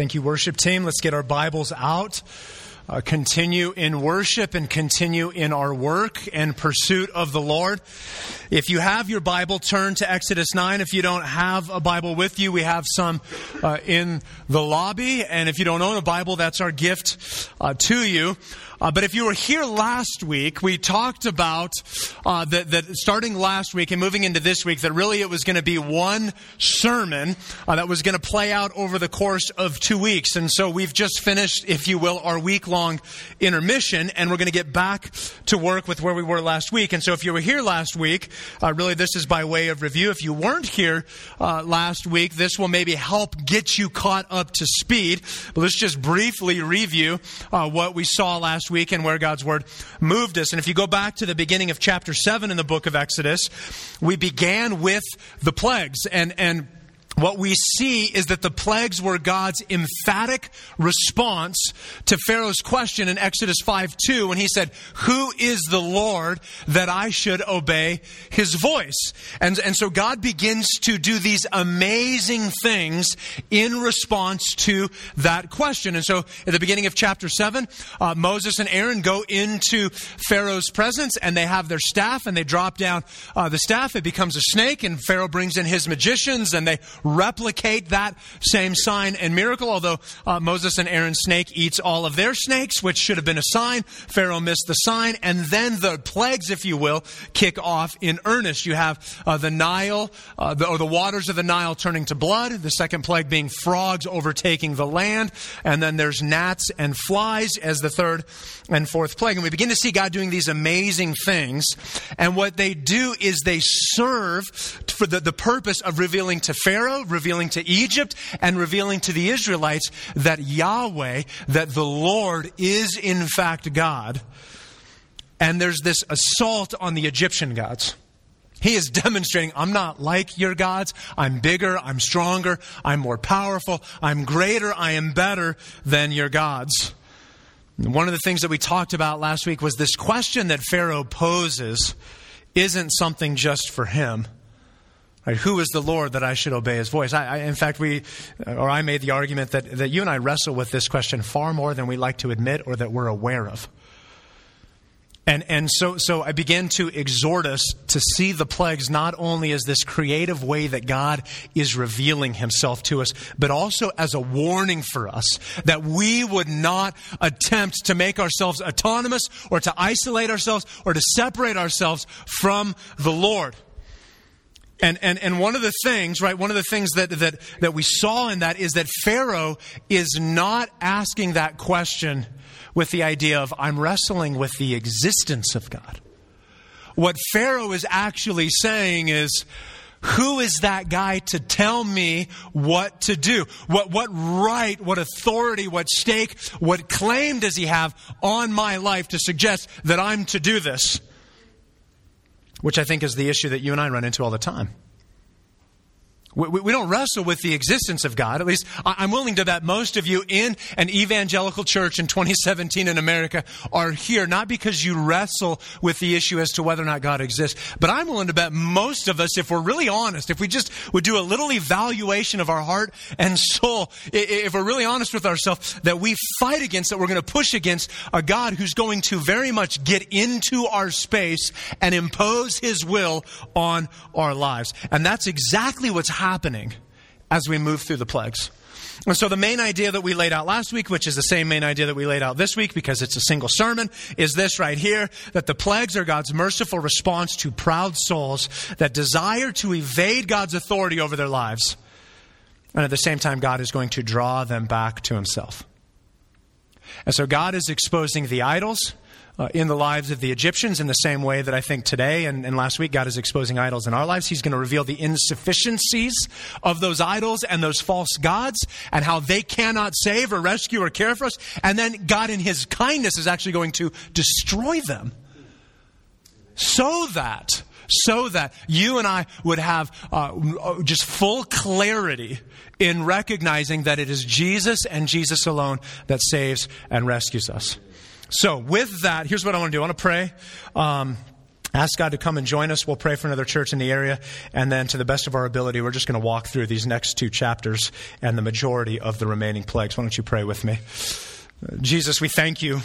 Thank you, worship team. Let's get our Bibles out. Uh, continue in worship and continue in our work and pursuit of the Lord. If you have your Bible, turn to Exodus 9. If you don't have a Bible with you, we have some uh, in the lobby. And if you don't own a Bible, that's our gift uh, to you. Uh, but if you were here last week, we talked about uh, that, that, starting last week and moving into this week, that really it was going to be one sermon uh, that was going to play out over the course of two weeks. And so we've just finished, if you will, our week long intermission, and we're going to get back to work with where we were last week. And so if you were here last week, uh, really this is by way of review. If you weren't here uh, last week, this will maybe help get you caught up to speed. But let's just briefly review uh, what we saw last week and where God's Word moved us. And if you go back to the beginning of chapter 7 in the book of Exodus, we began with the plagues. And, and what we see is that the plagues were God's emphatic response to Pharaoh's question in Exodus 5 2 when he said, Who is the Lord that I should obey his voice? And, and so God begins to do these amazing things in response to that question. And so at the beginning of chapter 7, uh, Moses and Aaron go into Pharaoh's presence and they have their staff and they drop down uh, the staff. It becomes a snake and Pharaoh brings in his magicians and they replicate that same sign and miracle, although uh, Moses and Aaron's snake eats all of their snakes, which should have been a sign. Pharaoh missed the sign, and then the plagues, if you will, kick off in earnest. You have uh, the Nile, uh, the, or the waters of the Nile turning to blood, the second plague being frogs overtaking the land, and then there's gnats and flies as the third and fourth plague. And we begin to see God doing these amazing things, and what they do is they serve for the, the purpose of revealing to Pharaoh Pharaoh, revealing to Egypt, and revealing to the Israelites that Yahweh, that the Lord is in fact God. And there's this assault on the Egyptian gods. He is demonstrating, I'm not like your gods. I'm bigger. I'm stronger. I'm more powerful. I'm greater. I am better than your gods. One of the things that we talked about last week was this question that Pharaoh poses isn't something just for him. Right? Who is the Lord that I should obey his voice? I, I, in fact, we, or I made the argument that, that you and I wrestle with this question far more than we like to admit or that we're aware of. And, and so, so I began to exhort us to see the plagues not only as this creative way that God is revealing himself to us, but also as a warning for us that we would not attempt to make ourselves autonomous or to isolate ourselves or to separate ourselves from the Lord. And, and, and one of the things, right, one of the things that, that, that we saw in that is that Pharaoh is not asking that question with the idea of, I'm wrestling with the existence of God. What Pharaoh is actually saying is, who is that guy to tell me what to do? What, what right, what authority, what stake, what claim does he have on my life to suggest that I'm to do this? Which I think is the issue that you and I run into all the time. We, we, don't wrestle with the existence of God. At least I'm willing to bet most of you in an evangelical church in 2017 in America are here, not because you wrestle with the issue as to whether or not God exists, but I'm willing to bet most of us, if we're really honest, if we just would do a little evaluation of our heart and soul, if we're really honest with ourselves, that we fight against, that we're going to push against a God who's going to very much get into our space and impose his will on our lives. And that's exactly what's happening as we move through the plagues. And so the main idea that we laid out last week, which is the same main idea that we laid out this week because it's a single sermon, is this right here, that the plagues are God's merciful response to proud souls that desire to evade God's authority over their lives. And at the same time, God is going to draw them back to himself. And so God is exposing the idols uh, in the lives of the Egyptians in the same way that I think today and, and last week God is exposing idols in our lives. He's going to reveal the insufficiencies of those idols and those false gods and how they cannot save or rescue or care for us. And then God, in His kindness, is actually going to destroy them so that so that you and I would have uh, just full clarity in recognizing that it is Jesus and Jesus alone that saves and rescues us. So, with that, here's what I want to do I want to pray. Um, Ask God to come and join us. We'll pray for another church in the area. And then, to the best of our ability, we're just going to walk through these next two chapters and the majority of the remaining plagues. Why don't you pray with me? Jesus, we thank you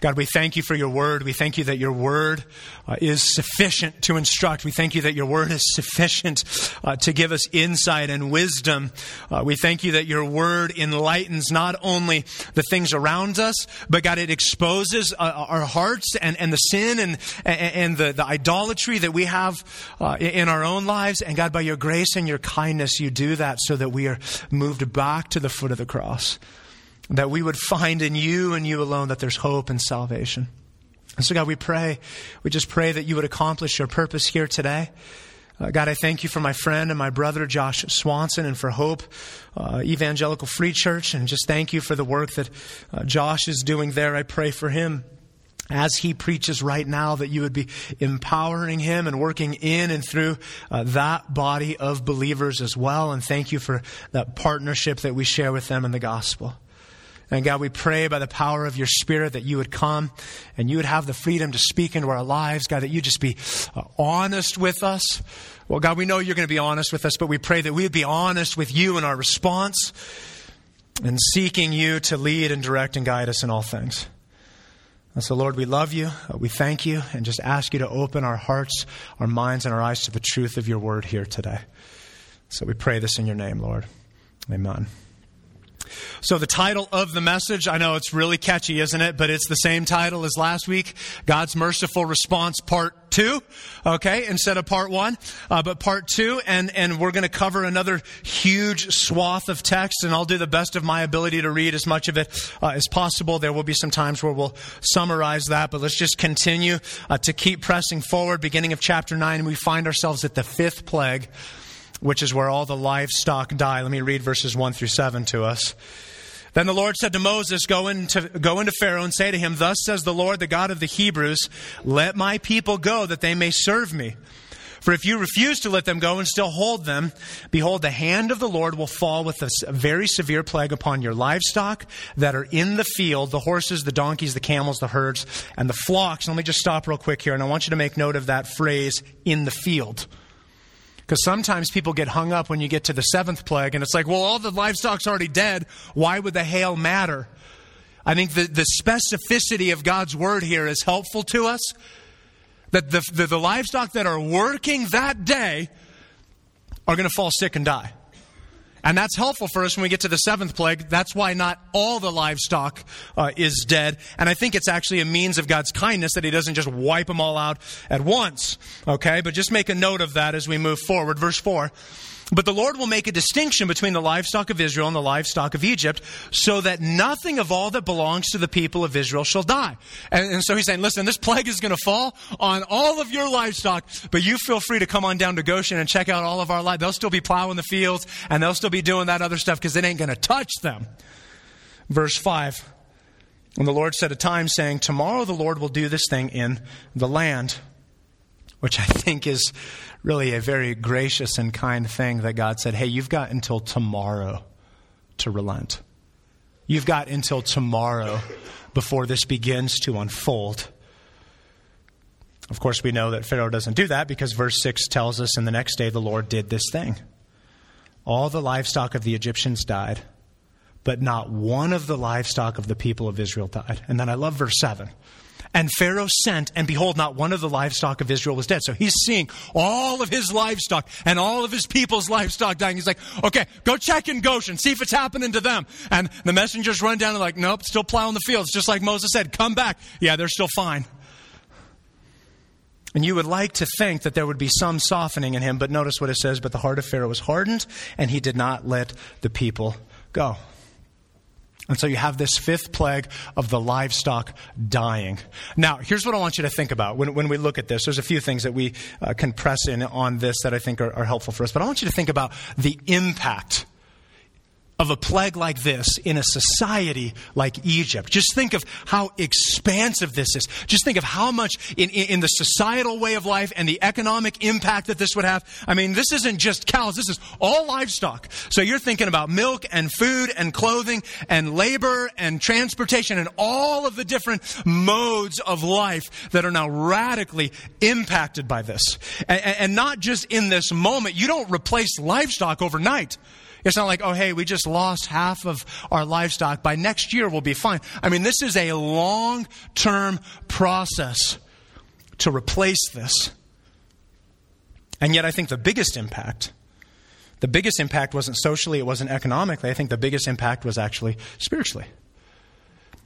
God, we thank you for your word. We thank you that your word uh, is sufficient to instruct. We thank you that your word is sufficient uh, to give us insight and wisdom. Uh, we thank you that your word enlightens not only the things around us, but God, it exposes uh, our hearts and, and the sin and, and the, the idolatry that we have uh, in our own lives. And God, by your grace and your kindness, you do that so that we are moved back to the foot of the cross that we would find in you and you alone that there's hope and salvation. And so, God, we pray, we just pray that you would accomplish your purpose here today. Uh, God, I thank you for my friend and my brother, Josh Swanson, and for Hope uh, Evangelical Free Church, and just thank you for the work that uh, Josh is doing there. I pray for him as he preaches right now, that you would be empowering him and working in and through uh, that body of believers as well. And thank you for that partnership that we share with them in the gospel. And God, we pray by the power of your Spirit that you would come and you would have the freedom to speak into our lives. God, that you just be uh, honest with us. Well, God, we know you're going to be honest with us, but we pray that we would be honest with you in our response and seeking you to lead and direct and guide us in all things. And so, Lord, we love you. Uh, we thank you and just ask you to open our hearts, our minds, and our eyes to the truth of your word here today. So we pray this in your name, Lord. Amen. So, the title of the message, I know it's really catchy, isn't it? But it's the same title as last week God's Merciful Response, Part 2, okay, instead of Part 1. Uh, but Part 2, and, and we're going to cover another huge swath of text, and I'll do the best of my ability to read as much of it uh, as possible. There will be some times where we'll summarize that, but let's just continue uh, to keep pressing forward. Beginning of chapter 9, we find ourselves at the fifth plague which is where all the livestock die. Let me read verses 1 through 7 to us. Then the Lord said to Moses, go into, go into Pharaoh and say to him, Thus says the Lord, the God of the Hebrews, let my people go that they may serve me. For if you refuse to let them go and still hold them, behold, the hand of the Lord will fall with a very severe plague upon your livestock that are in the field, the horses, the donkeys, the camels, the herds, and the flocks. Let me just stop real quick here, and I want you to make note of that phrase, in the field. Because sometimes people get hung up when you get to the seventh plague, and it's like, well, all the livestock's already dead. Why would the hail matter? I think the, the specificity of God's word here is helpful to us. That the, the, the livestock that are working that day are going to fall sick and die. And that's helpful for us when we get to the seventh plague. That's why not all the livestock uh, is dead. And I think it's actually a means of God's kindness that He doesn't just wipe them all out at once. Okay? But just make a note of that as we move forward. Verse 4. But the Lord will make a distinction between the livestock of Israel and the livestock of Egypt, so that nothing of all that belongs to the people of Israel shall die. And, and so he's saying, listen, this plague is going to fall on all of your livestock, but you feel free to come on down to Goshen and check out all of our life. They'll still be plowing the fields and they'll still be doing that other stuff because it ain't going to touch them. Verse 5. And the Lord said a time saying, Tomorrow the Lord will do this thing in the land, which I think is really a very gracious and kind thing that God said, hey, you've got until tomorrow to relent. You've got until tomorrow before this begins to unfold. Of course, we know that Pharaoh doesn't do that because verse 6 tells us, and the next day the Lord did this thing. All the livestock of the Egyptians died, but not one of the livestock of the people of Israel died. And then I love verse 7. And Pharaoh sent, and behold, not one of the livestock of Israel was dead. So he's seeing all of his livestock and all of his people's livestock dying. He's like, okay, go check in Goshen, see if it's happening to them. And the messengers run down and like, nope, still plowing the fields. Just like Moses said, come back. Yeah, they're still fine. And you would like to think that there would be some softening in him, but notice what it says, but the heart of Pharaoh was hardened, and he did not let the people go. And so you have this fifth plague of the livestock dying. Now, here's what I want you to think about when, when we look at this. There's a few things that we uh, can press in on this that I think are, are helpful for us. But I want you to think about the impact of a plague like this in a society like Egypt. Just think of how expansive this is. Just think of how much in, in, in, the societal way of life and the economic impact that this would have. I mean, this isn't just cows, this is all livestock. So you're thinking about milk and food and clothing and labor and transportation and all of the different modes of life that are now radically impacted by this. And, and not just in this moment. You don't replace livestock overnight. It's not like, oh, hey, we just lost half of our livestock. By next year, we'll be fine. I mean, this is a long term process to replace this. And yet, I think the biggest impact, the biggest impact wasn't socially, it wasn't economically. I think the biggest impact was actually spiritually.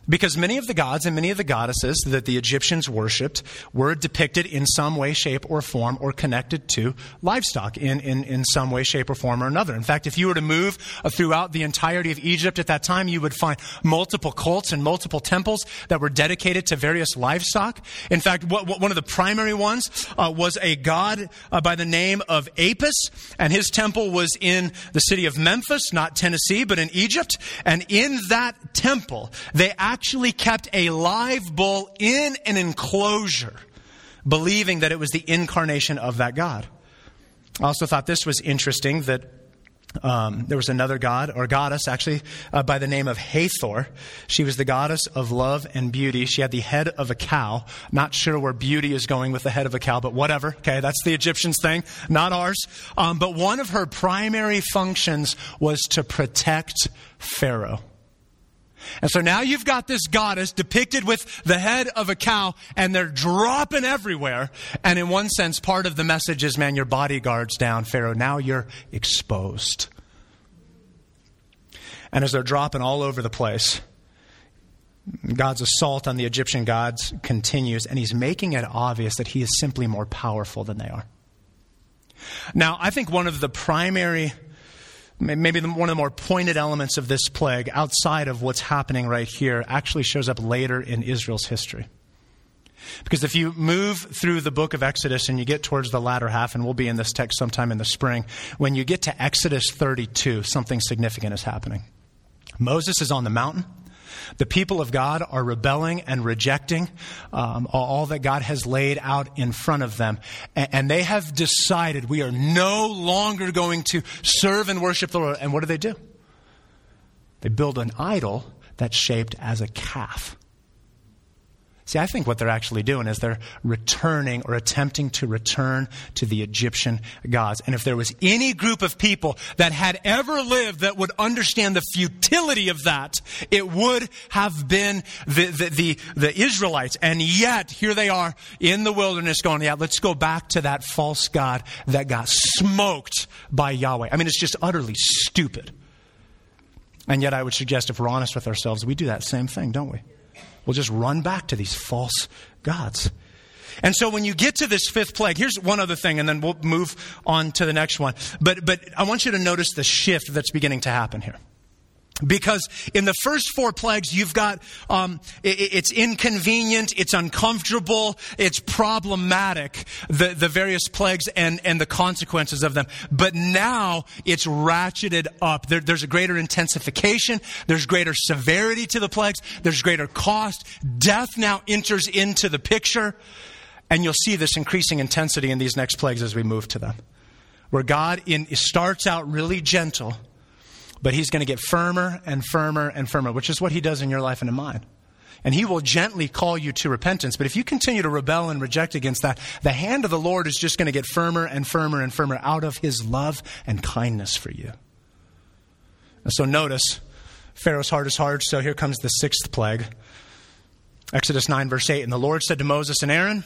Because many of the gods and many of the goddesses that the Egyptians worshipped were depicted in some way, shape, or form or connected to livestock in, in, in some way, shape, or form or another. In fact, if you were to move uh, throughout the entirety of Egypt at that time, you would find multiple cults and multiple temples that were dedicated to various livestock. In fact, what, what, one of the primary ones uh, was a god uh, by the name of Apis, and his temple was in the city of Memphis, not Tennessee, but in Egypt. And in that temple, they actually kept a live bull in an enclosure, believing that it was the incarnation of that God. I also thought this was interesting that um, there was another god, or goddess actually, uh, by the name of Hathor. She was the goddess of love and beauty. She had the head of a cow. Not sure where beauty is going with the head of a cow, but whatever. Okay, that's the Egyptians' thing, not ours. Um, but one of her primary functions was to protect Pharaoh. And so now you've got this goddess depicted with the head of a cow, and they're dropping everywhere. And in one sense, part of the message is man, your bodyguard's down, Pharaoh. Now you're exposed. And as they're dropping all over the place, God's assault on the Egyptian gods continues, and he's making it obvious that he is simply more powerful than they are. Now, I think one of the primary maybe one of the more pointed elements of this plague outside of what's happening right here actually shows up later in Israel's history. Because if you move through the book of Exodus and you get towards the latter half, and we'll be in this text sometime in the spring, when you get to Exodus 32, something significant is happening. Moses is on the mountain. The people of God are rebelling and rejecting um, all that God has laid out in front of them. And, and they have decided we are no longer going to serve and worship the Lord. And what do they do? They build an idol that's shaped as a calf. See, I think what they're actually doing is they're returning or attempting to return to the Egyptian gods. And if there was any group of people that had ever lived that would understand the futility of that, it would have been the, the, the, the Israelites. And yet, here they are in the wilderness going, yeah, let's go back to that false God that got smoked by Yahweh. I mean, it's just utterly stupid. And yet, I would suggest if we're honest with ourselves, we do that same thing, don't we? We'll just run back to these false gods. And so when you get to this fifth plague, here's one other thing, and then we'll move on to the next one. But, but I want you to notice the shift that's beginning to happen here. Because in the first four plagues, you've got, um, it, it's inconvenient, it's uncomfortable, it's problematic, the, the various plagues and, and the consequences of them. But now it's ratcheted up. There, there's a greater intensification, there's greater severity to the plagues, there's greater cost. Death now enters into the picture. And you'll see this increasing intensity in these next plagues as we move to them. Where God in, starts out really gentle but he's going to get firmer and firmer and firmer, which is what he does in your life and in mine. And he will gently call you to repentance. But if you continue to rebel and reject against that, the hand of the Lord is just going to get firmer and firmer and firmer out of his love and kindness for you. And so notice, Pharaoh's heart is hard, so here comes the sixth plague. Exodus 9, verse 8. And the Lord said to Moses and Aaron,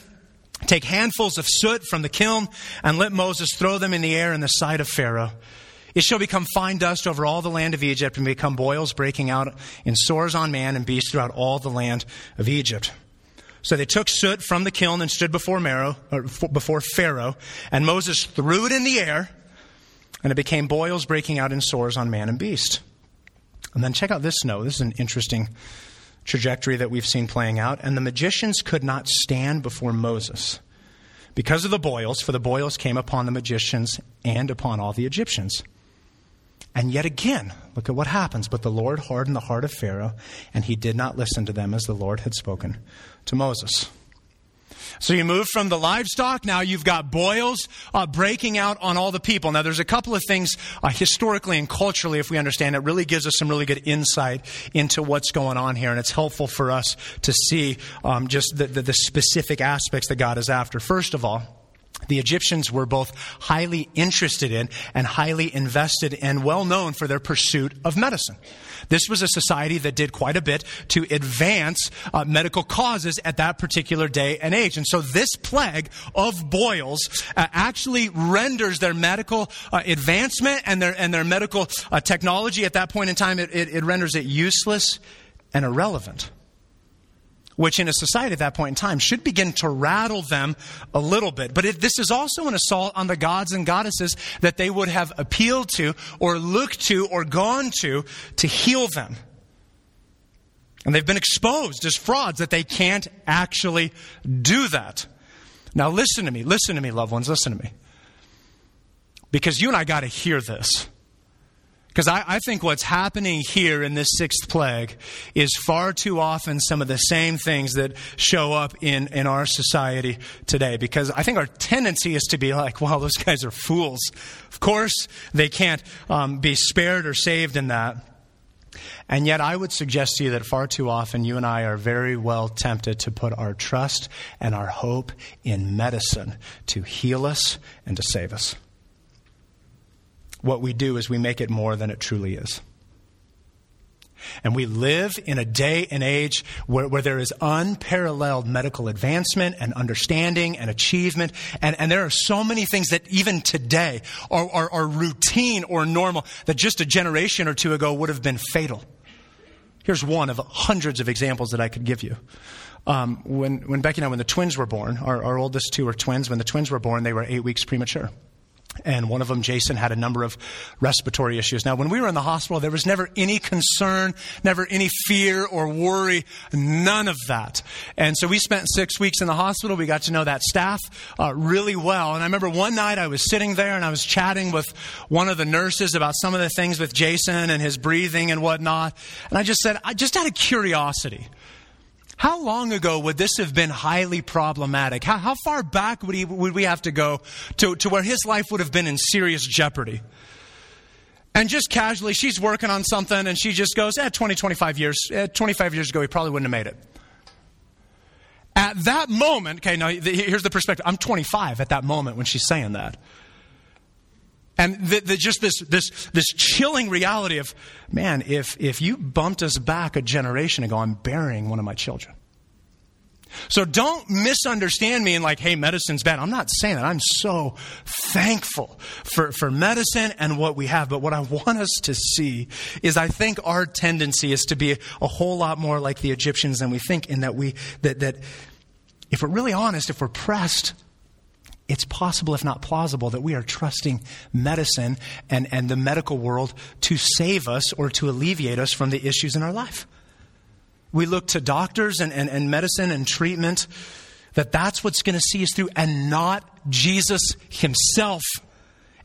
Take handfuls of soot from the kiln and let Moses throw them in the air in the sight of Pharaoh. It shall become fine dust over all the land of Egypt and become boils breaking out in sores on man and beast throughout all the land of Egypt. So they took soot from the kiln and stood before, before Pharaoh, and Moses threw it in the air, and it became boils breaking out in sores on man and beast. And then check out this note. This is an interesting trajectory that we've seen playing out. And the magicians could not stand before Moses because of the boils, for the boils came upon the magicians and upon all the Egyptians. And yet again, look at what happens. But the Lord hardened the heart of Pharaoh, and he did not listen to them as the Lord had spoken to Moses. So you move from the livestock. Now you've got boils uh, breaking out on all the people. Now there's a couple of things uh, historically and culturally, if we understand it, really gives us some really good insight into what's going on here, and it's helpful for us to see um, just the, the, the specific aspects that God is after. First of all the Egyptians were both highly interested in and highly invested and well known for their pursuit of medicine. This was a society that did quite a bit to advance uh, medical causes at that particular day and age. And so this plague of boils uh, actually renders their medical uh, advancement and their, and their medical uh, technology at that point in time, it, it, it renders it useless and irrelevant which in a society at that point in time should begin to rattle them a little bit. But it, this is also an assault on the gods and goddesses that they would have appealed to or looked to or gone to to heal them. And they've been exposed as frauds that they can't actually do that. Now, listen to me, listen to me, loved ones, listen to me. Because you and I got to hear this. Because I, I, think what's happening here in this sixth plague is far too often some of the same things that show up in, in our society today. Because I think our tendency is to be like, well, those guys are fools. Of course, they can't um, be spared or saved in that. And yet, I would suggest to you that far too often you and I are very well tempted to put our trust and our hope in medicine to heal us and to save us what we do is we make it more than it truly is. And we live in a day and age where, where there is unparalleled medical advancement and understanding and achievement. And, and there are so many things that even today are, are, are routine or normal that just a generation or two ago would have been fatal. Here's one of hundreds of examples that I could give you. Um, when, when Becky and I, when the twins were born, our, our oldest two were twins, when the twins were born, they were eight weeks premature and one of them, Jason, had a number of respiratory issues. Now, when we were in the hospital, there was never any concern, never any fear or worry, none of that. And so we spent six weeks in the hospital. We got to know that staff uh, really well. And I remember one night I was sitting there and I was chatting with one of the nurses about some of the things with Jason and his breathing and whatnot. And I just said, I just out of curiosity, how long ago would this have been highly problematic? How, how far back would, he, would we have to go to, to where his life would have been in serious jeopardy? And just casually, she's working on something and she just goes, eh, 20, 25 years, eh, 25 years ago, he probably wouldn't have made it. At that moment, okay, now here's the perspective. I'm 25 at that moment when she's saying that. And the, the, just this, this, this chilling reality of, man, if, if you bumped us back a generation ago, I'm burying one of my children. So don't misunderstand me and like, hey, medicine's bad. I'm not saying that. I'm so thankful for, for medicine and what we have. But what I want us to see is I think our tendency is to be a whole lot more like the Egyptians than we think in that we, that, that if we're really honest, if we're pressed, it's possible, if not plausible, that we are trusting medicine and, and the medical world to save us or to alleviate us from the issues in our life. We look to doctors and, and, and medicine and treatment, that that's what's going to see us through, and not Jesus himself.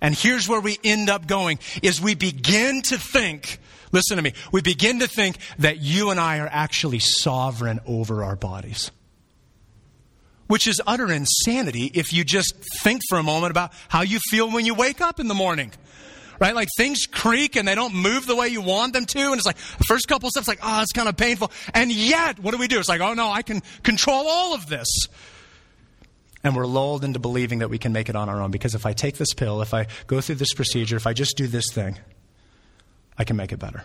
And here's where we end up going is we begin to think, listen to me, we begin to think that you and I are actually sovereign over our bodies which is utter insanity if you just think for a moment about how you feel when you wake up in the morning. Right? Like things creak and they don't move the way you want them to. And it's like first couple steps, like, oh, it's kind of painful. And yet, what do we do? It's like, oh no, I can control all of this. And we're lulled into believing that we can make it on our own because if I take this pill, if I go through this procedure, if I just do this thing, I can make it better.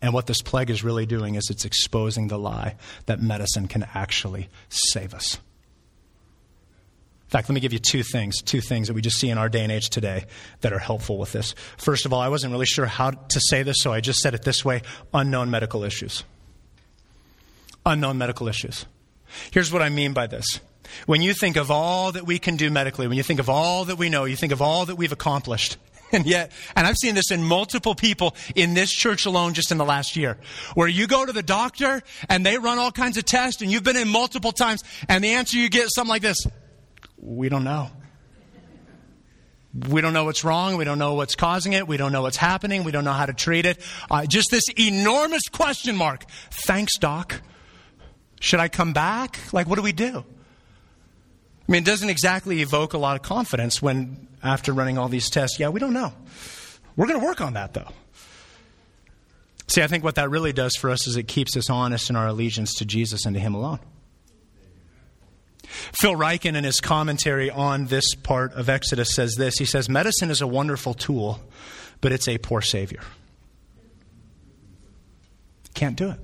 And what this plague is really doing is it's exposing the lie that medicine can actually save us. In fact, let me give you two things, two things that we just see in our day and age today that are helpful with this. First of all, I wasn't really sure how to say this, so I just said it this way unknown medical issues. Unknown medical issues. Here's what I mean by this. When you think of all that we can do medically, when you think of all that we know, you think of all that we've accomplished, And yet, and I've seen this in multiple people in this church alone just in the last year, where you go to the doctor and they run all kinds of tests and you've been in multiple times and the answer you get is something like this. We don't know. We don't know what's wrong. We don't know what's causing it. We don't know what's happening. We don't know how to treat it. Uh, just this enormous question mark. Thanks, doc. Should I come back? Like, what do we do? I mean, it doesn't exactly evoke a lot of confidence when, after running all these tests, yeah, we don't know. We're going to work on that, though. See, I think what that really does for us is it keeps us honest in our allegiance to Jesus and to Him alone. Phil Ryken, in his commentary on this part of Exodus, says this He says, Medicine is a wonderful tool, but it's a poor Savior. Can't do it.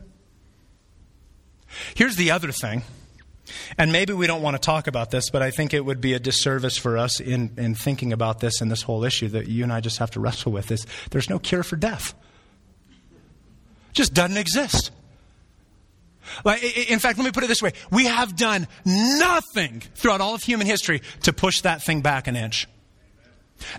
Here's the other thing and maybe we don't want to talk about this, but I think it would be a disservice for us in, in thinking about this and this whole issue that you and I just have to wrestle with is there's no cure for death. Just doesn't exist. Like, in fact, let me put it this way. We have done nothing throughout all of human history to push that thing back an inch.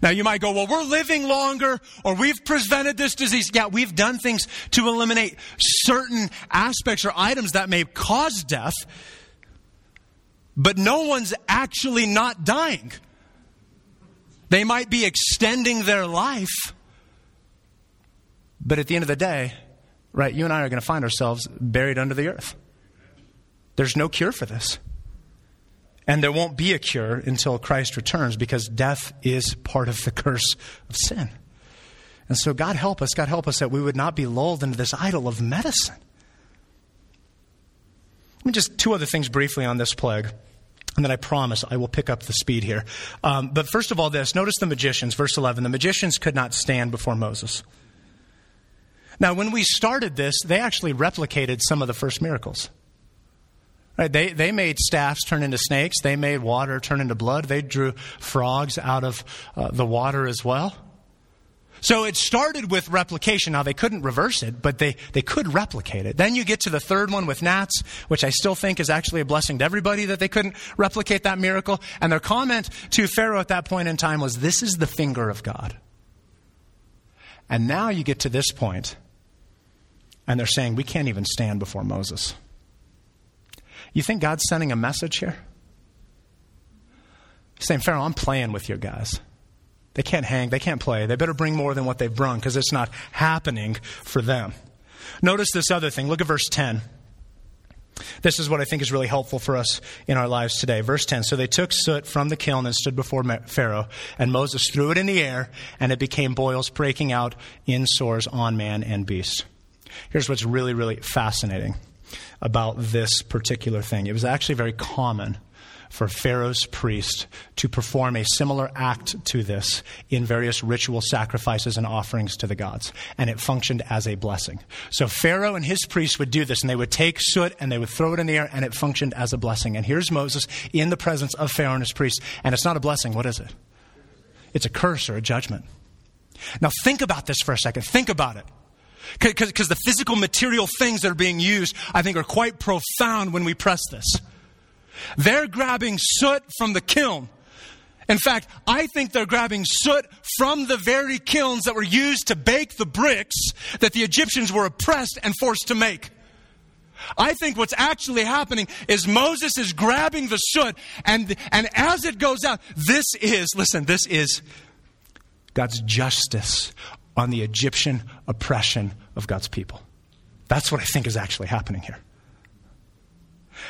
Now you might go, well, we're living longer or we've prevented this disease. Yeah, we've done things to eliminate certain aspects or items that may cause death but no one's actually not dying. They might be extending their life, but at the end of the day, right, you and I are going to find ourselves buried under the earth. There's no cure for this. And there won't be a cure until Christ returns because death is part of the curse of sin. And so, God help us, God help us that we would not be lulled into this idol of medicine. Let me just two other things briefly on this plague. And then I promise I will pick up the speed here. Um, but first of all, this notice the magicians, verse 11. The magicians could not stand before Moses. Now, when we started this, they actually replicated some of the first miracles. Right? They, they made staffs turn into snakes, they made water turn into blood, they drew frogs out of uh, the water as well. So it started with replication. Now they couldn't reverse it, but they, they could replicate it. Then you get to the third one with gnats, which I still think is actually a blessing to everybody that they couldn't replicate that miracle. And their comment to Pharaoh at that point in time was, This is the finger of God. And now you get to this point, and they're saying, We can't even stand before Moses. You think God's sending a message here? He's saying, Pharaoh, I'm playing with you guys. They can't hang, they can't play. They better bring more than what they've brung because it's not happening for them. Notice this other thing. Look at verse 10. This is what I think is really helpful for us in our lives today. Verse 10 So they took soot from the kiln and stood before Pharaoh, and Moses threw it in the air, and it became boils breaking out in sores on man and beast. Here's what's really, really fascinating about this particular thing it was actually very common for Pharaoh's priest to perform a similar act to this in various ritual sacrifices and offerings to the gods. And it functioned as a blessing. So Pharaoh and his priests would do this, and they would take soot and they would throw it in the air, and it functioned as a blessing. And here's Moses in the presence of Pharaoh and his priests. And it's not a blessing. What is it? It's a curse or a judgment. Now, think about this for a second. Think about it. Because the physical material things that are being used, I think, are quite profound when we press this. They're grabbing soot from the kiln. In fact, I think they're grabbing soot from the very kilns that were used to bake the bricks that the Egyptians were oppressed and forced to make. I think what's actually happening is Moses is grabbing the soot, and, and as it goes out, this is, listen, this is God's justice on the Egyptian oppression of God's people. That's what I think is actually happening here.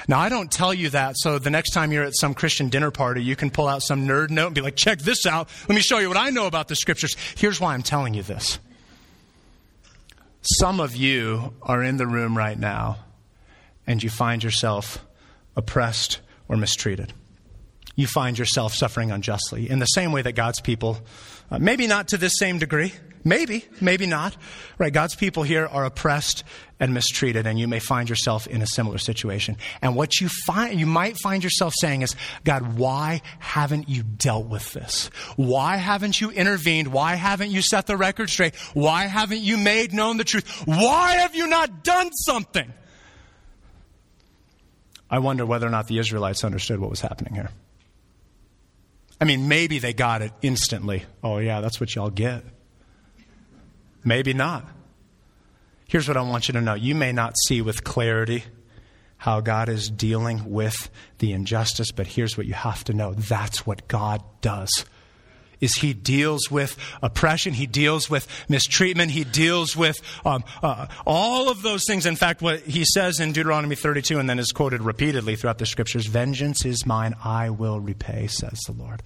Now, I don't tell you that so the next time you're at some Christian dinner party, you can pull out some nerd note and be like, check this out. Let me show you what I know about the scriptures. Here's why I'm telling you this. Some of you are in the room right now and you find yourself oppressed or mistreated. You find yourself suffering unjustly in the same way that God's people, uh, maybe not to this same degree, Maybe, maybe not. Right? God's people here are oppressed and mistreated, and you may find yourself in a similar situation. And what you find, you might find yourself saying is, God, why haven't you dealt with this? Why haven't you intervened? Why haven't you set the record straight? Why haven't you made known the truth? Why have you not done something? I wonder whether or not the Israelites understood what was happening here. I mean, maybe they got it instantly. Oh, yeah, that's what y'all get. Maybe not. Here's what I want you to know you may not see with clarity how God is dealing with the injustice, but here's what you have to know that's what God does is he deals with oppression, he deals with mistreatment, he deals with um, uh, all of those things. In fact, what he says in Deuteronomy 32 and then is quoted repeatedly throughout the scriptures Vengeance is mine, I will repay, says the Lord.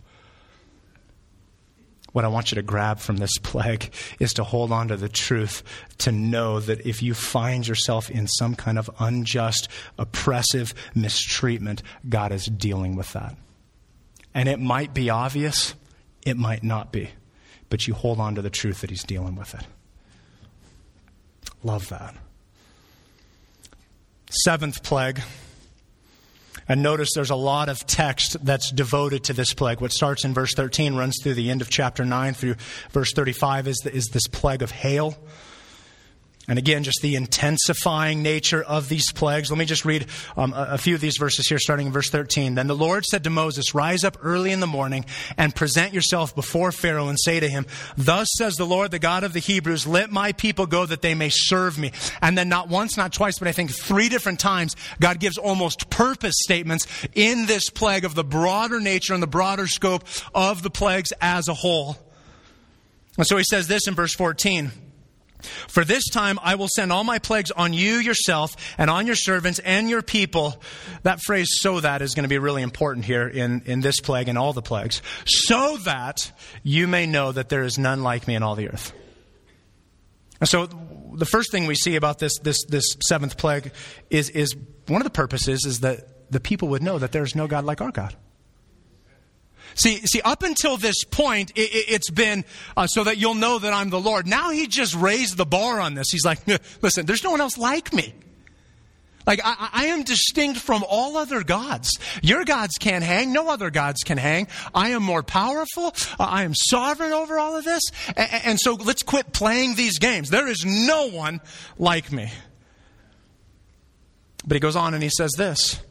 What I want you to grab from this plague is to hold on to the truth, to know that if you find yourself in some kind of unjust, oppressive mistreatment, God is dealing with that. And it might be obvious, it might not be, but you hold on to the truth that He's dealing with it. Love that. Seventh plague and notice there's a lot of text that's devoted to this plague. What starts in verse 13 runs through the end of chapter 9 through verse 35 is, the, is this plague of hail. And again, just the intensifying nature of these plagues. Let me just read um, a, few of these verses here, starting in verse 13. Then the Lord said to Moses, Rise up early in the morning and present yourself before Pharaoh and say to him, Thus says the Lord, the God of the Hebrews, let my people go that they may serve me. And then not once, not twice, but I think three different times, God gives almost purpose statements in this plague of the broader nature and the broader scope of the plagues as a whole. And so he says this in verse 14. For this time I will send all my plagues on you yourself and on your servants and your people. That phrase, so that, is going to be really important here in, in this plague and all the plagues. So that you may know that there is none like me in all the earth. And so the first thing we see about this, this, this seventh plague is, is one of the purposes is that the people would know that there is no God like our God. See, see, up until this point, it, has it, been uh, so that you'll know that I'm the Lord. Now he just raised the bar on this. He's like, listen, there's no one else like me. Like, I, I, am distinct from all other gods. Your gods can't hang. No other gods can hang. I am more powerful. Uh, I am sovereign over all of this. And, and so let's quit playing these games. There is no one like me. But he goes on and he says this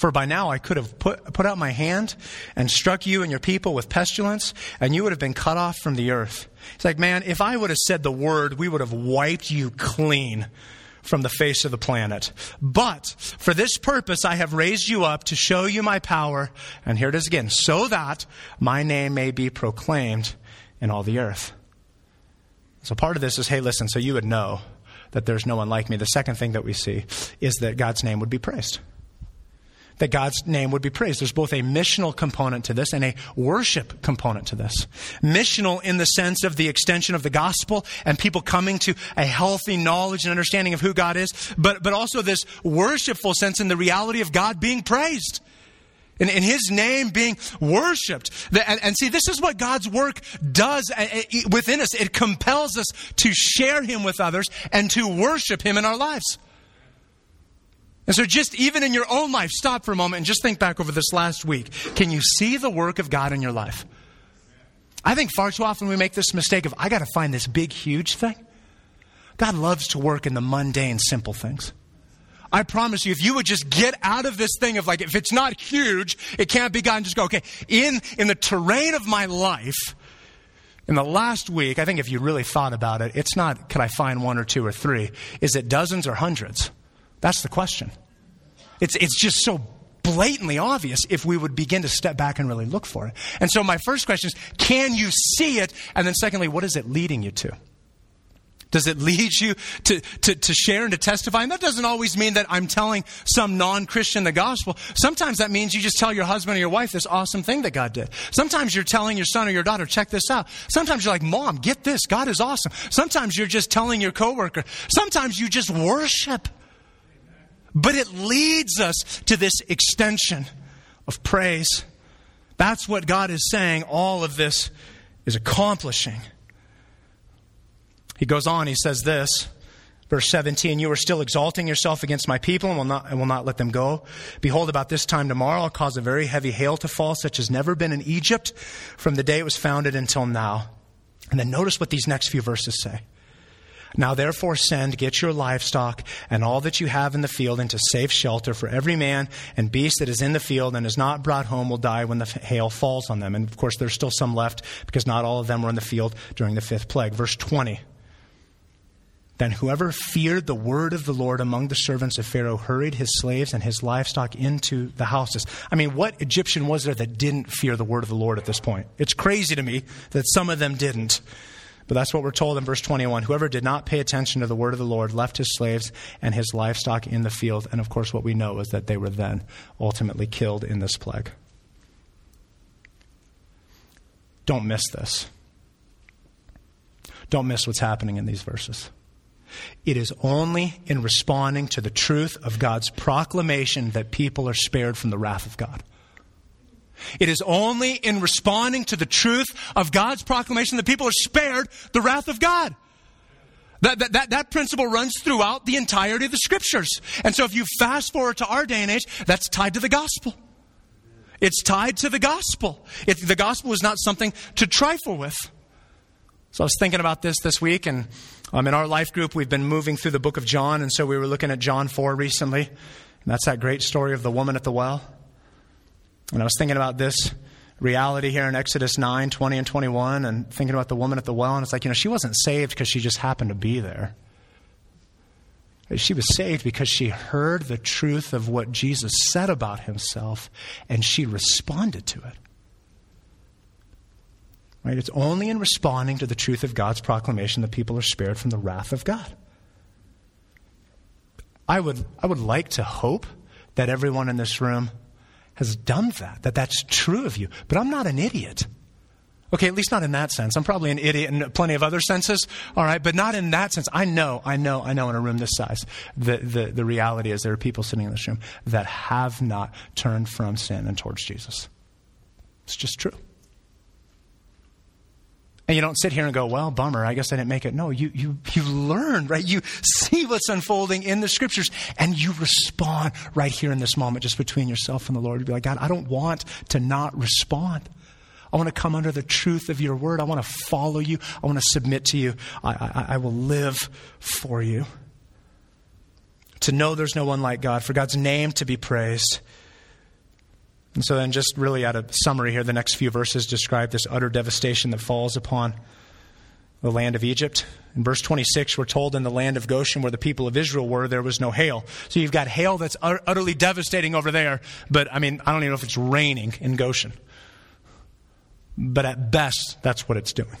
for by now I could have put, put out my hand and struck you and your people with pestilence, and you would have been cut off from the earth. It's like, man, if I would have said the word, we would have wiped you clean from the face of the planet. But for this purpose I have raised you up to show you my power, and here it is again, so that my name may be proclaimed in all the earth. So part of this is, hey, listen, so you would know that there's no one like me. The second thing that we see is that God's name would be praised that God's name would be praised. There's both a missional component to this and a worship component to this. Missional in the sense of the extension of the gospel and people coming to a healthy knowledge and understanding of who God is, but, but also this worshipful sense in the reality of God being praised. In, in his name being worshiped. And, and, see, this is what God's work does uh, uh, within us. It compels us to share him with others and to worship him in our lives. And so, just even in your own life, stop for a moment and just think back over this last week. Can you see the work of God in your life? I think far too often we make this mistake of, I got to find this big, huge thing. God loves to work in the mundane, simple things. I promise you, if you would just get out of this thing of like, if it's not huge, it can't be God, and just go, okay, in, in the terrain of my life, in the last week, I think if you really thought about it, it's not, can I find one or two or three? Is it dozens or hundreds? That's the question. It's, it's just so blatantly obvious if we would begin to step back and really look for it. And so my first question is, can you see it? And then secondly, what is it leading you to? Does it lead you to, to, to share and to testify? And that doesn't always mean that I'm telling some non Christian the gospel. Sometimes that means you just tell your husband or your wife this awesome thing that God did. Sometimes you're telling your son or your daughter, check this out. Sometimes you're like, Mom, get this. God is awesome. Sometimes you're just telling your coworker. Sometimes you just worship. But it leads us to this extension of praise. That's what God is saying all of this is accomplishing. He goes on, he says this, verse 17, You are still exalting yourself against my people and will not, and will not let them go. Behold, about this time tomorrow I'll cause a very heavy hail to fall, such as never been in Egypt from the day it was founded until now. And then notice what these next few verses say. Now therefore send, get your livestock and all that you have in the field into safe shelter, for every man and beast that is in the field and is not brought home will die when the hail falls on them. And of course, there's still some left because not all of them were in the field during the fifth plague. Verse 20. Then whoever feared the word of the Lord among the servants of Pharaoh hurried his slaves and his livestock into the houses. I mean, what Egyptian was there that didn't fear the word of the Lord at this point? It's crazy to me that some of them didn't. But that's what we're told in verse 21. Whoever did not pay attention to the word of the Lord left his slaves and his livestock in the field. And of course, what we know is that they were then ultimately killed in this plague. Don't miss this. Don't miss what's happening in these verses. It is only in responding to the truth of God's proclamation that people are spared from the wrath of God. It is only in responding to the truth of God's proclamation that people are spared the wrath of God. That, that, that, that, principle runs throughout the entirety of the scriptures. And so if you fast forward to our day and age, that's tied to the gospel. It's tied to the gospel. It, the gospel is not something to trifle with. So I was thinking about this this week, and um, in our life group, we've been moving through the book of John, and so we were looking at John 4 recently. And that's that great story of the woman at the well. And I was thinking about this reality here in Exodus 9, 20, and 21, and thinking about the woman at the well, and it's like, you know, she wasn't saved because she just happened to be there. She was saved because she heard the truth of what Jesus said about himself, and she responded to it. Right? It's only in responding to the truth of God's proclamation that people are spared from the wrath of God. I would, I would like to hope that everyone in this room has done that, that that's true of you. But I'm not an idiot. Okay, at least not in that sense. I'm probably an idiot in plenty of other senses, all right, but not in that sense. I know, I know, I know in a room this size, the, the, the reality is there are people sitting in this room that have not turned from sin and towards Jesus. It's just true. And you don't sit here and go, well, bummer, I guess I didn't make it. No, you, you, you learn, right? You see what's unfolding in the scriptures and you respond right here in this moment, just between yourself and the Lord. You'd be like, God, I don't want to not respond. I want to come under the truth of your word. I want to follow you. I want to submit to you. I, I, I will live for you. To know there's no one like God, for God's name to be praised. And so, then, just really out of summary here, the next few verses describe this utter devastation that falls upon the land of Egypt. In verse 26, we're told in the land of Goshen, where the people of Israel were, there was no hail. So you've got hail that's utterly devastating over there, but I mean, I don't even know if it's raining in Goshen. But at best, that's what it's doing.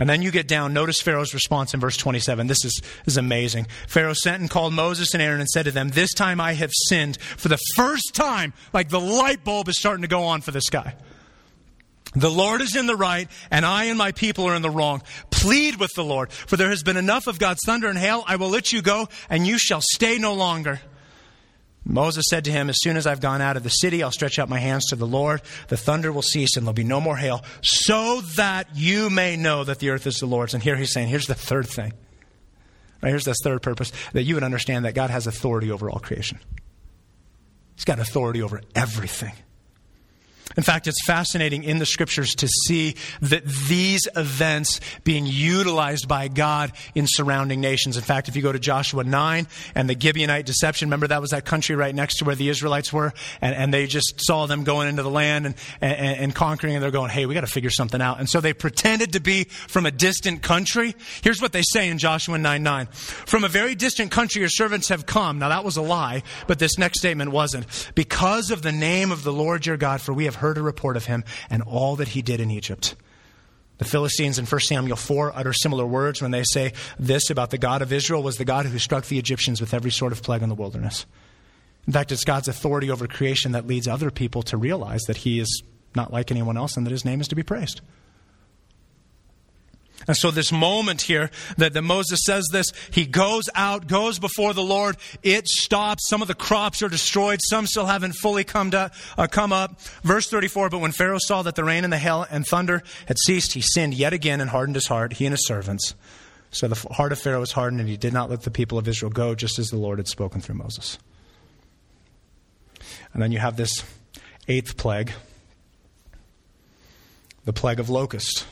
And then you get down, notice Pharaoh's response in verse 27. This is, is amazing. Pharaoh sent and called Moses and Aaron and said to them, This time I have sinned. For the first time, like the light bulb is starting to go on for this guy. The Lord is in the right, and I and my people are in the wrong. Plead with the Lord, for there has been enough of God's thunder and hail. I will let you go, and you shall stay no longer. Moses said to him, As soon as I've gone out of the city, I'll stretch out my hands to the Lord. The thunder will cease and there'll be no more hail, so that you may know that the earth is the Lord's. And here he's saying, Here's the third thing. Right, here's the third purpose that you would understand that God has authority over all creation. He's got authority over everything. In fact, it's fascinating in the scriptures to see that these events being utilized by God in surrounding nations. In fact, if you go to Joshua 9 and the Gibeonite deception, remember that was that country right next to where the Israelites were, and, and they just saw them going into the land and, and, and conquering, and they're going, hey, we got to figure something out. And so they pretended to be from a distant country. Here's what they say in Joshua 9 9. From a very distant country, your servants have come. Now that was a lie, but this next statement wasn't. Because of the name of the Lord your God, for we have heard a report of him and all that he did in Egypt. The Philistines in 1 Samuel 4 utter similar words when they say this about the God of Israel was the God who struck the Egyptians with every sort of plague in the wilderness. In fact, it's God's authority over creation that leads other people to realize that he is not like anyone else and that his name is to be praised. And so, this moment here that, that Moses says this, he goes out, goes before the Lord. It stops. Some of the crops are destroyed. Some still haven't fully come, to, uh, come up. Verse 34 But when Pharaoh saw that the rain and the hail and thunder had ceased, he sinned yet again and hardened his heart, he and his servants. So the heart of Pharaoh was hardened, and he did not let the people of Israel go, just as the Lord had spoken through Moses. And then you have this eighth plague the plague of locust.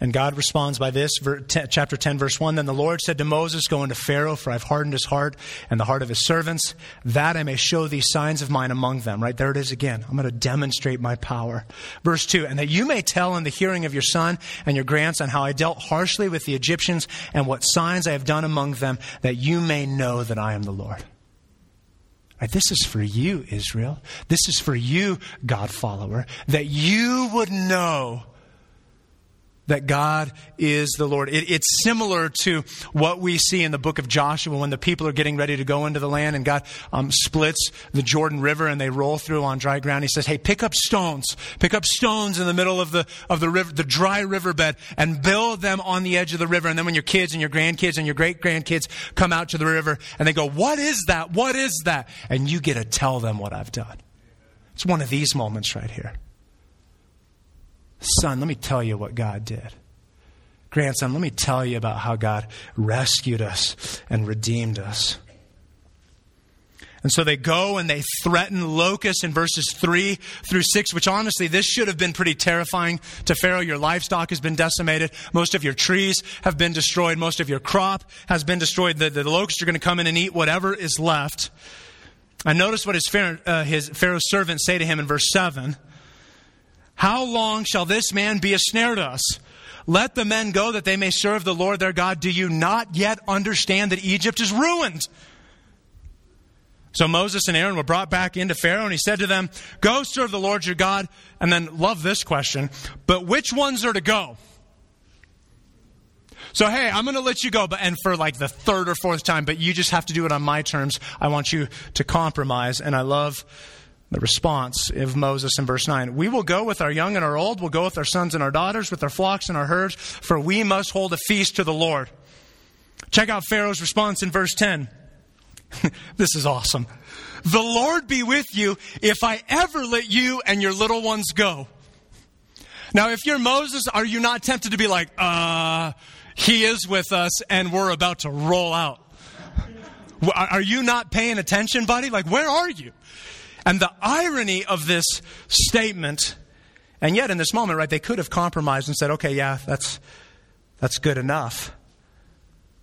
And God responds by this, chapter 10, verse 1 Then the Lord said to Moses, Go into Pharaoh, for I've hardened his heart and the heart of his servants, that I may show these signs of mine among them. Right there it is again. I'm going to demonstrate my power. Verse 2 And that you may tell in the hearing of your son and your grandson how I dealt harshly with the Egyptians and what signs I have done among them, that you may know that I am the Lord. Right, this is for you, Israel. This is for you, God follower, that you would know that God is the Lord. It, it's similar to what we see in the book of Joshua when the people are getting ready to go into the land and God um, splits the Jordan River and they roll through on dry ground. He says, "Hey, pick up stones, pick up stones in the middle of the of the river, the dry riverbed, and build them on the edge of the river." And then when your kids and your grandkids and your great grandkids come out to the river and they go, "What is that? What is that?" and you get to tell them what I've done. It's one of these moments right here. Son, let me tell you what God did. Grandson, let me tell you about how God rescued us and redeemed us. And so they go and they threaten locusts in verses 3 through 6, which honestly, this should have been pretty terrifying to Pharaoh. Your livestock has been decimated. Most of your trees have been destroyed. Most of your crop has been destroyed. The, the locusts are going to come in and eat whatever is left. And notice what his, uh, his Pharaoh's servants say to him in verse 7. How long shall this man be a snare to us? Let the men go that they may serve the Lord their God. Do you not yet understand that Egypt is ruined? So Moses and Aaron were brought back into Pharaoh, and he said to them, Go serve the Lord your God. And then, love this question, but which ones are to go? So, hey, I'm going to let you go, but, and for like the third or fourth time, but you just have to do it on my terms. I want you to compromise. And I love the response of Moses in verse 9. We will go with our young and our old, we'll go with our sons and our daughters, with our flocks and our herds, for we must hold a feast to the Lord. Check out Pharaoh's response in verse 10. this is awesome. The Lord be with you if I ever let you and your little ones go. Now, if you're Moses, are you not tempted to be like, uh, he is with us and we're about to roll out? Are you not paying attention, buddy? Like, where are you? And the irony of this statement, and yet in this moment, right, they could have compromised and said, okay, yeah, that's, that's good enough.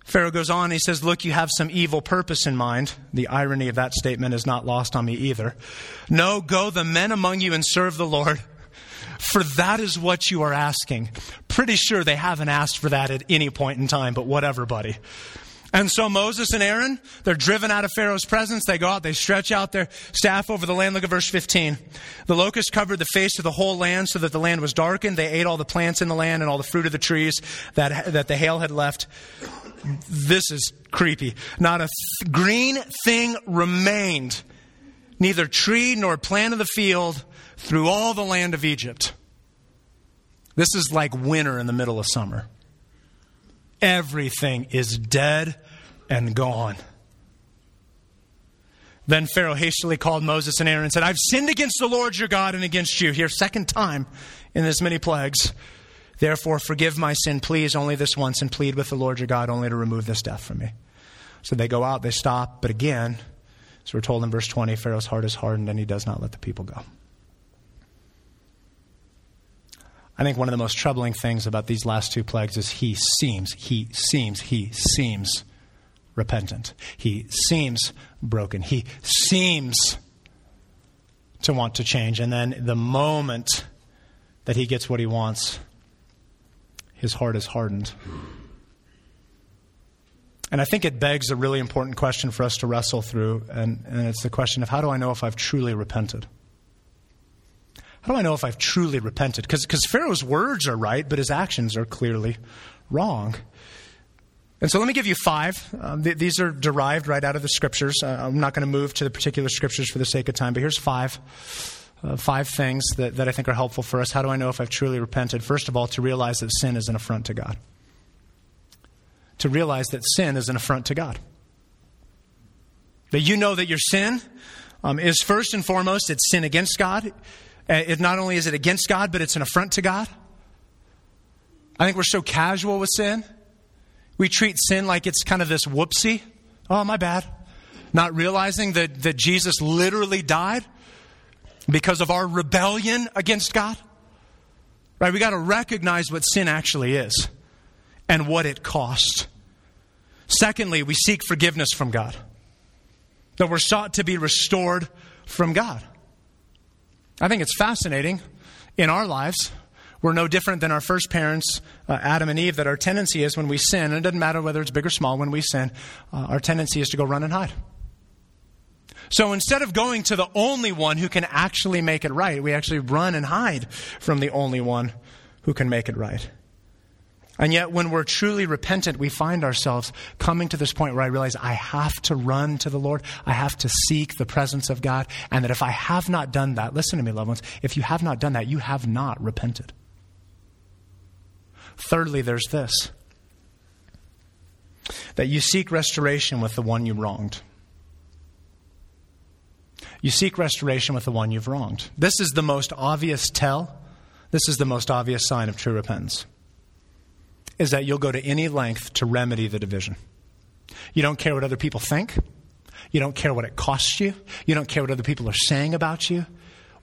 Pharaoh goes on, he says, Look, you have some evil purpose in mind. The irony of that statement is not lost on me either. No, go the men among you and serve the Lord, for that is what you are asking. Pretty sure they haven't asked for that at any point in time, but whatever, buddy. And so Moses and Aaron, they're driven out of Pharaoh's presence. They go out, they stretch out their staff over the land. Look at verse 15. The locust covered the face of the whole land so that the land was darkened. They ate all the plants in the land and all the fruit of the trees that, that the hail had left. This is creepy. Not a th- green thing remained, neither tree nor plant of the field through all the land of Egypt. This is like winter in the middle of summer. Everything is dead and gone. Then Pharaoh hastily called Moses and Aaron and said, I've sinned against the Lord your God and against you. Here, second time in this many plagues. Therefore, forgive my sin, please, only this once, and plead with the Lord your God only to remove this death from me. So they go out, they stop, but again, as we're told in verse 20, Pharaoh's heart is hardened and he does not let the people go. I think one of the most troubling things about these last two plagues is he seems, he seems, he seems repentant. He seems broken. He seems to want to change. And then the moment that he gets what he wants, his heart is hardened. And I think it begs a really important question for us to wrestle through, and, and it's the question of how do I know if I've truly repented? How do I know if I've truly repented? Because Pharaoh's words are right, but his actions are clearly wrong. And so let me give you five. Um, th- these are derived right out of the scriptures. Uh, I'm not going to move to the particular scriptures for the sake of time, but here's five. Uh, five things that, that I think are helpful for us. How do I know if I've truly repented? First of all, to realize that sin is an affront to God. To realize that sin is an affront to God. That you know that your sin um, is first and foremost, it's sin against God. Uh, it not only is it against God, but it's an affront to God. I think we're so casual with sin. We treat sin like it's kind of this whoopsie. Oh, my bad. Not realizing that, that Jesus literally died because of our rebellion against God. Right? We got to recognize what sin actually is and what it costs. Secondly, we seek forgiveness from God. That we're sought to be restored from God. I think it's fascinating in our lives. We're no different than our first parents, uh, Adam and Eve, that our tendency is when we sin, and it doesn't matter whether it's big or small, when we sin, uh, our tendency is to go run and hide. So instead of going to the only one who can actually make it right, we actually run and hide from the only one who can make it right. And yet, when we're truly repentant, we find ourselves coming to this point where I realize I have to run to the Lord. I have to seek the presence of God. And that if I have not done that, listen to me, loved ones, if you have not done that, you have not repented. Thirdly, there's this that you seek restoration with the one you wronged. You seek restoration with the one you've wronged. This is the most obvious tell. This is the most obvious sign of true repentance is that you'll go to any length to remedy the division. You don't care what other people think. You don't care what it costs you. You don't care what other people are saying about you.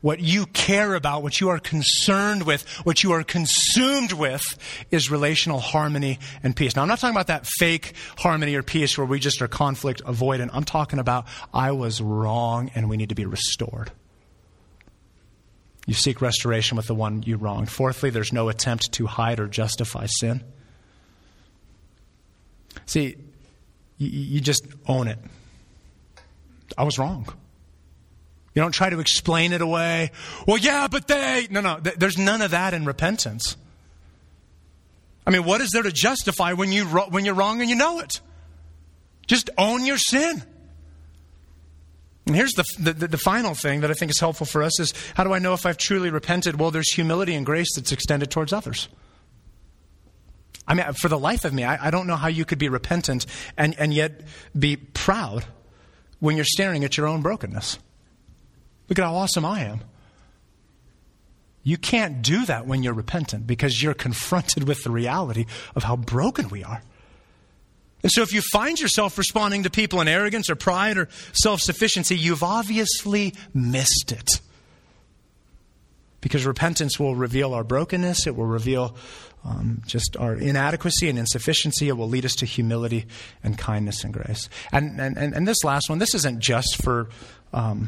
What you care about, what you are concerned with, what you are consumed with is relational harmony and peace. Now, I'm not talking about that fake harmony or peace where we just are conflict avoidant. I'm talking about I was wrong and we need to be restored. You seek restoration with the one you wronged. Fourthly, there's no attempt to hide or justify sin. See, you, just own it. I was wrong. You don't try to explain it away. Well, yeah, but they. No, no, th- there's none of that in repentance. I mean, what is there to justify when, you, when you're wrong and you know it? Just own your sin. And here's the, the, the, final thing that I think is helpful for us is how do I know if I've truly repented? Well, there's humility and grace that's extended towards others. I mean, for the life of me, I, I don't know how you could be repentant and, and yet be proud when you're staring at your own brokenness. Look at how awesome I am. You can't do that when you're repentant because you're confronted with the reality of how broken we are. And so if you find yourself responding to people in arrogance or pride or self sufficiency, you've obviously missed it. Because repentance will reveal our brokenness, it will reveal um, just our inadequacy and insufficiency. It will lead us to humility and kindness and grace. And, and, and, this last one, this isn't just for um,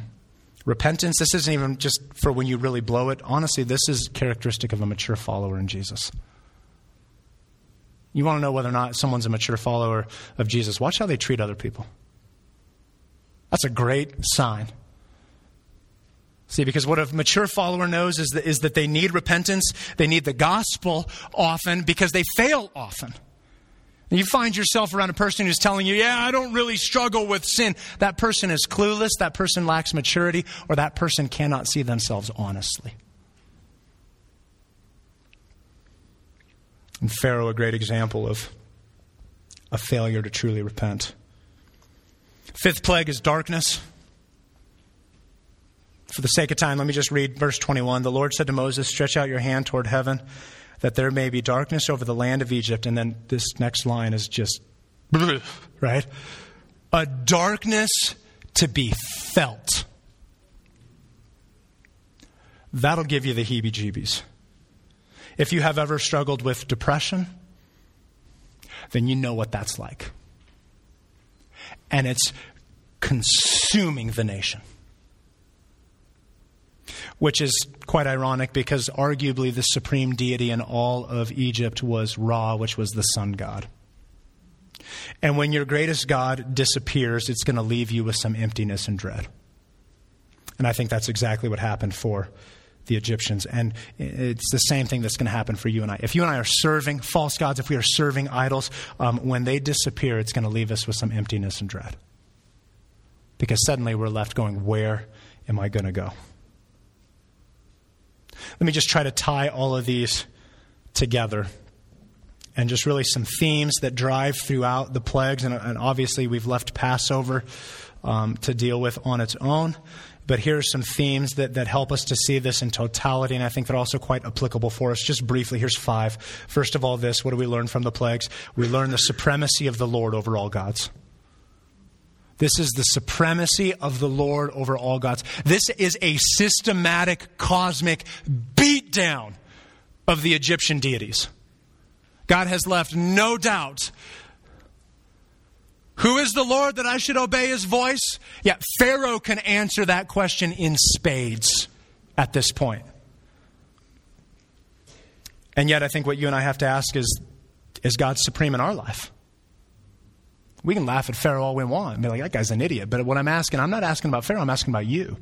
repentance. This isn't even just for when you really blow it. Honestly, this is characteristic of a mature follower in Jesus. You want to know whether or not someone's a mature follower of Jesus, watch how they treat other people. That's a great sign. See, because what a mature follower knows is that, is that they need repentance, they need the gospel often because they fail often. And you find yourself around a person who's telling you, Yeah, I don't really struggle with sin. That person is clueless, that person lacks maturity, or that person cannot see themselves honestly. And Pharaoh, a great example of a failure to truly repent. Fifth plague is darkness. For the sake of time, let me just read verse 21. The Lord said to Moses, Stretch out your hand toward heaven, that there may be darkness over the land of Egypt. And then this next line is just, right? A darkness to be felt. That'll give you the heebie jeebies. If you have ever struggled with depression, then you know what that's like. And it's consuming the nation which is quite ironic because arguably the supreme deity in all of Egypt was Ra, which was the sun god. And when your greatest god disappears, it's going to leave you with some emptiness and dread. And I think that's exactly what happened for the Egyptians. And it's the same thing that's going to happen for you and I. If you and I are serving false gods, if we are serving idols, um, when they disappear, it's going to leave us with some emptiness and dread. Because suddenly we're left going, Where am I going to go? Let me just try to tie all of these together and just really some themes that drive throughout the plagues. And, and obviously, we've left Passover um, to deal with on its own. But here are some themes that, that help us to see this in totality, and I think they're also quite applicable for us. Just briefly, here's five. First of all, this what do we learn from the plagues? We learn the supremacy of the Lord over all gods. This is the supremacy of the Lord over all gods. This is a systematic cosmic beatdown of the Egyptian deities. God has left no doubt. Who is the Lord that I should obey his voice? Yeah, Pharaoh can answer that question in spades at this point. And yet, I think what you and I have to ask is is God supreme in our life? We can laugh at Pharaoh all we want and be like, that guy's an idiot. But what I'm asking, I'm not asking about Pharaoh, I'm asking about you.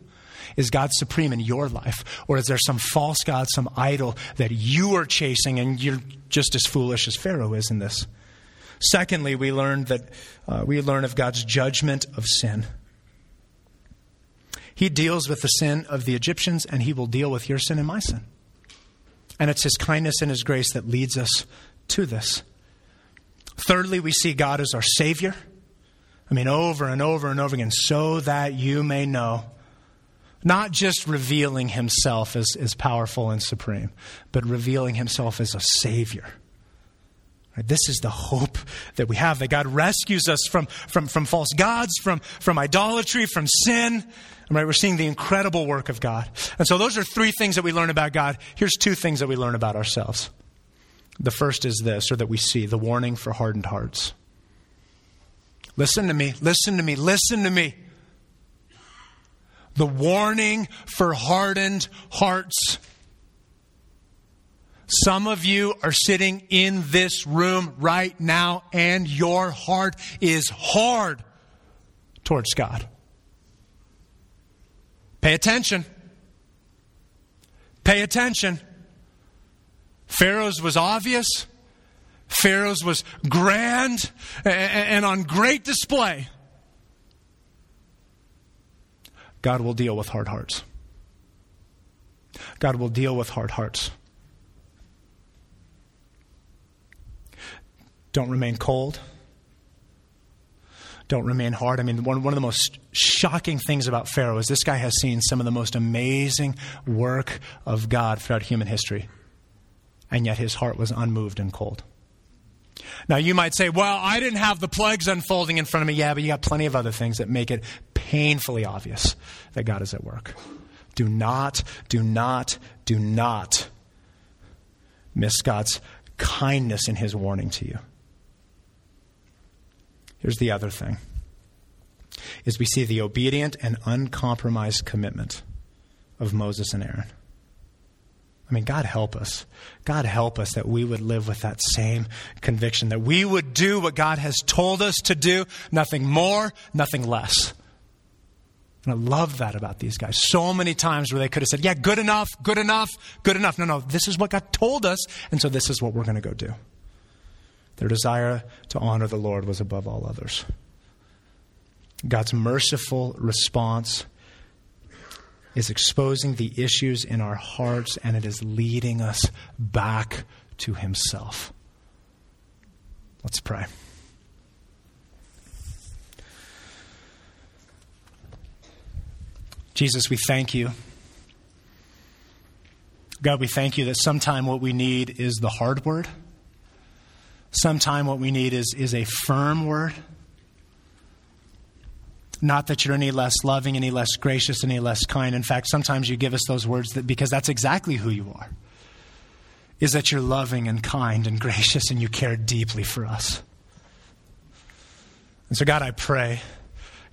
Is God supreme in your life? Or is there some false God, some idol that you are chasing and you're just as foolish as Pharaoh is in this? Secondly, we learn that uh, we learn of God's judgment of sin. He deals with the sin of the Egyptians and he will deal with your sin and my sin. And it's his kindness and his grace that leads us to this. Thirdly, we see God as our Savior. I mean, over and over and over again, so that you may know. Not just revealing himself as, as powerful and supreme, but revealing himself as a Savior. This is the hope that we have that God rescues us from, from, from false gods, from, from idolatry, from sin. Right, we're seeing the incredible work of God. And so, those are three things that we learn about God. Here's two things that we learn about ourselves. The first is this, or that we see the warning for hardened hearts. Listen to me, listen to me, listen to me. The warning for hardened hearts. Some of you are sitting in this room right now, and your heart is hard towards God. Pay attention. Pay attention. Pharaoh's was obvious. Pharaoh's was grand and on great display. God will deal with hard hearts. God will deal with hard hearts. Don't remain cold. Don't remain hard. I mean, one, one of the most shocking things about Pharaoh is this guy has seen some of the most amazing work of God throughout human history and yet his heart was unmoved and cold. Now, you might say, well, I didn't have the plagues unfolding in front of me. Yeah, but you got plenty of other things that make it painfully obvious that God is at work. Do not, do not, do not miss God's kindness in his warning to you. Here's the other thing is we see the obedient and uncompromised commitment of Moses and Aaron. I mean, God help us. God help us that we would live with that same conviction, that we would do what God has told us to do, nothing more, nothing less. And I love that about these guys. So many times where they could have said, Yeah, good enough, good enough, good enough. No, no, this is what God told us, and so this is what we're going to go do. Their desire to honor the Lord was above all others. God's merciful response is exposing the issues in our hearts and it is leading us back to Himself. Let's pray. Jesus, we thank you. God, we thank you that sometime what we need is the hard word. Sometime what we need is, is a firm word. Not that you're any less loving, any less gracious, any less kind. In fact, sometimes you give us those words that, because that's exactly who you are. Is that you're loving and kind and gracious and you care deeply for us. And so, God, I pray.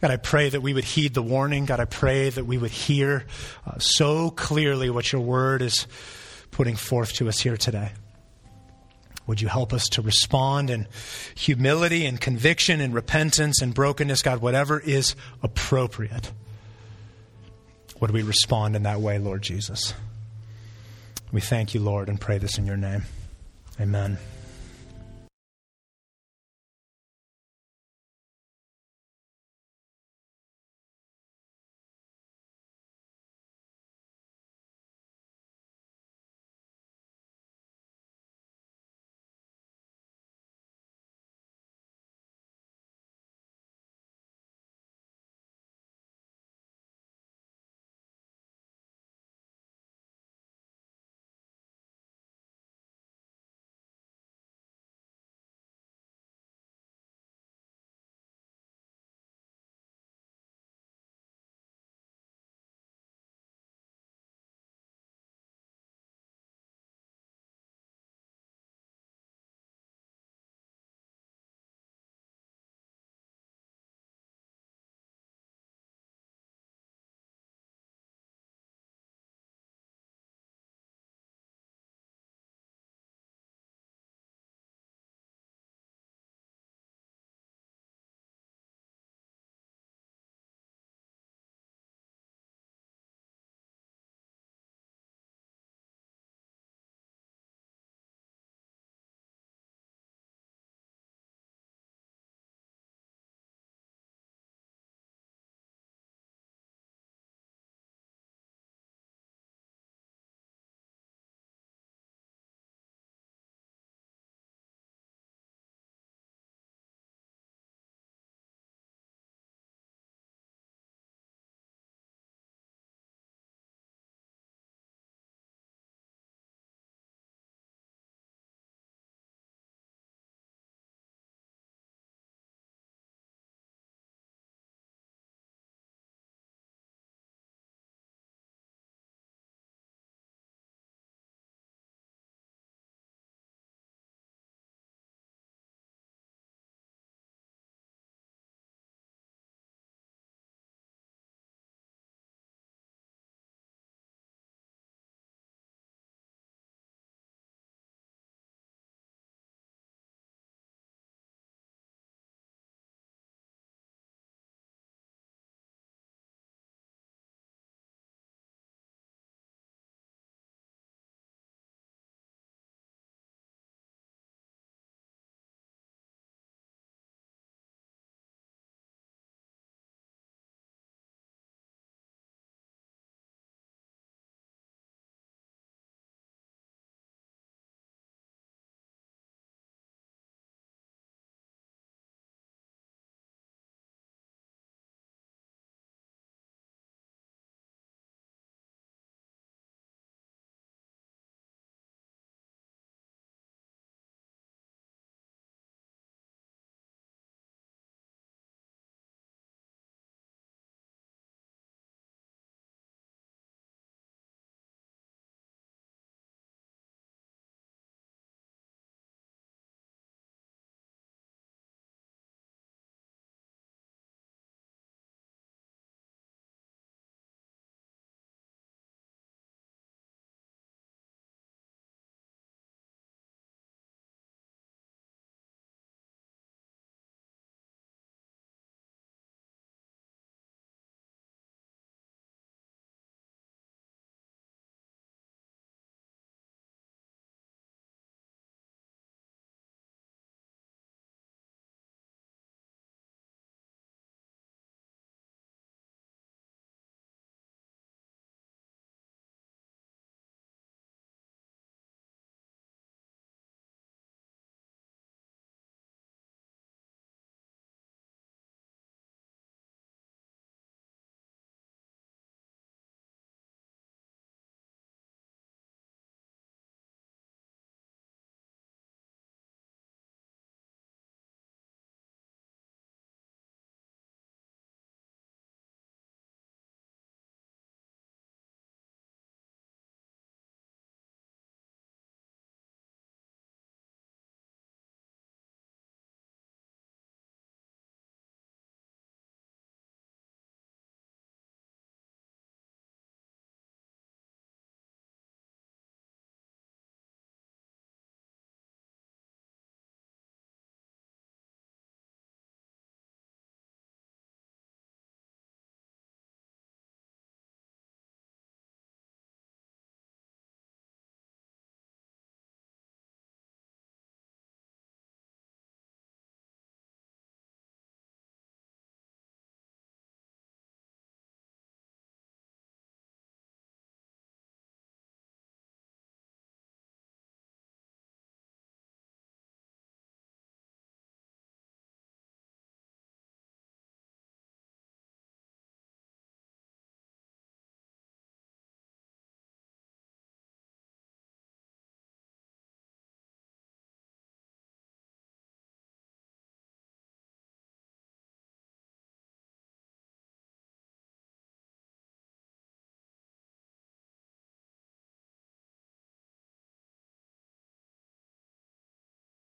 God, I pray that we would heed the warning. God, I pray that we would hear uh, so clearly what your word is putting forth to us here today. Would you help us to respond in humility and conviction and repentance and brokenness, God, whatever is appropriate? Would we respond in that way, Lord Jesus? We thank you, Lord, and pray this in your name. Amen.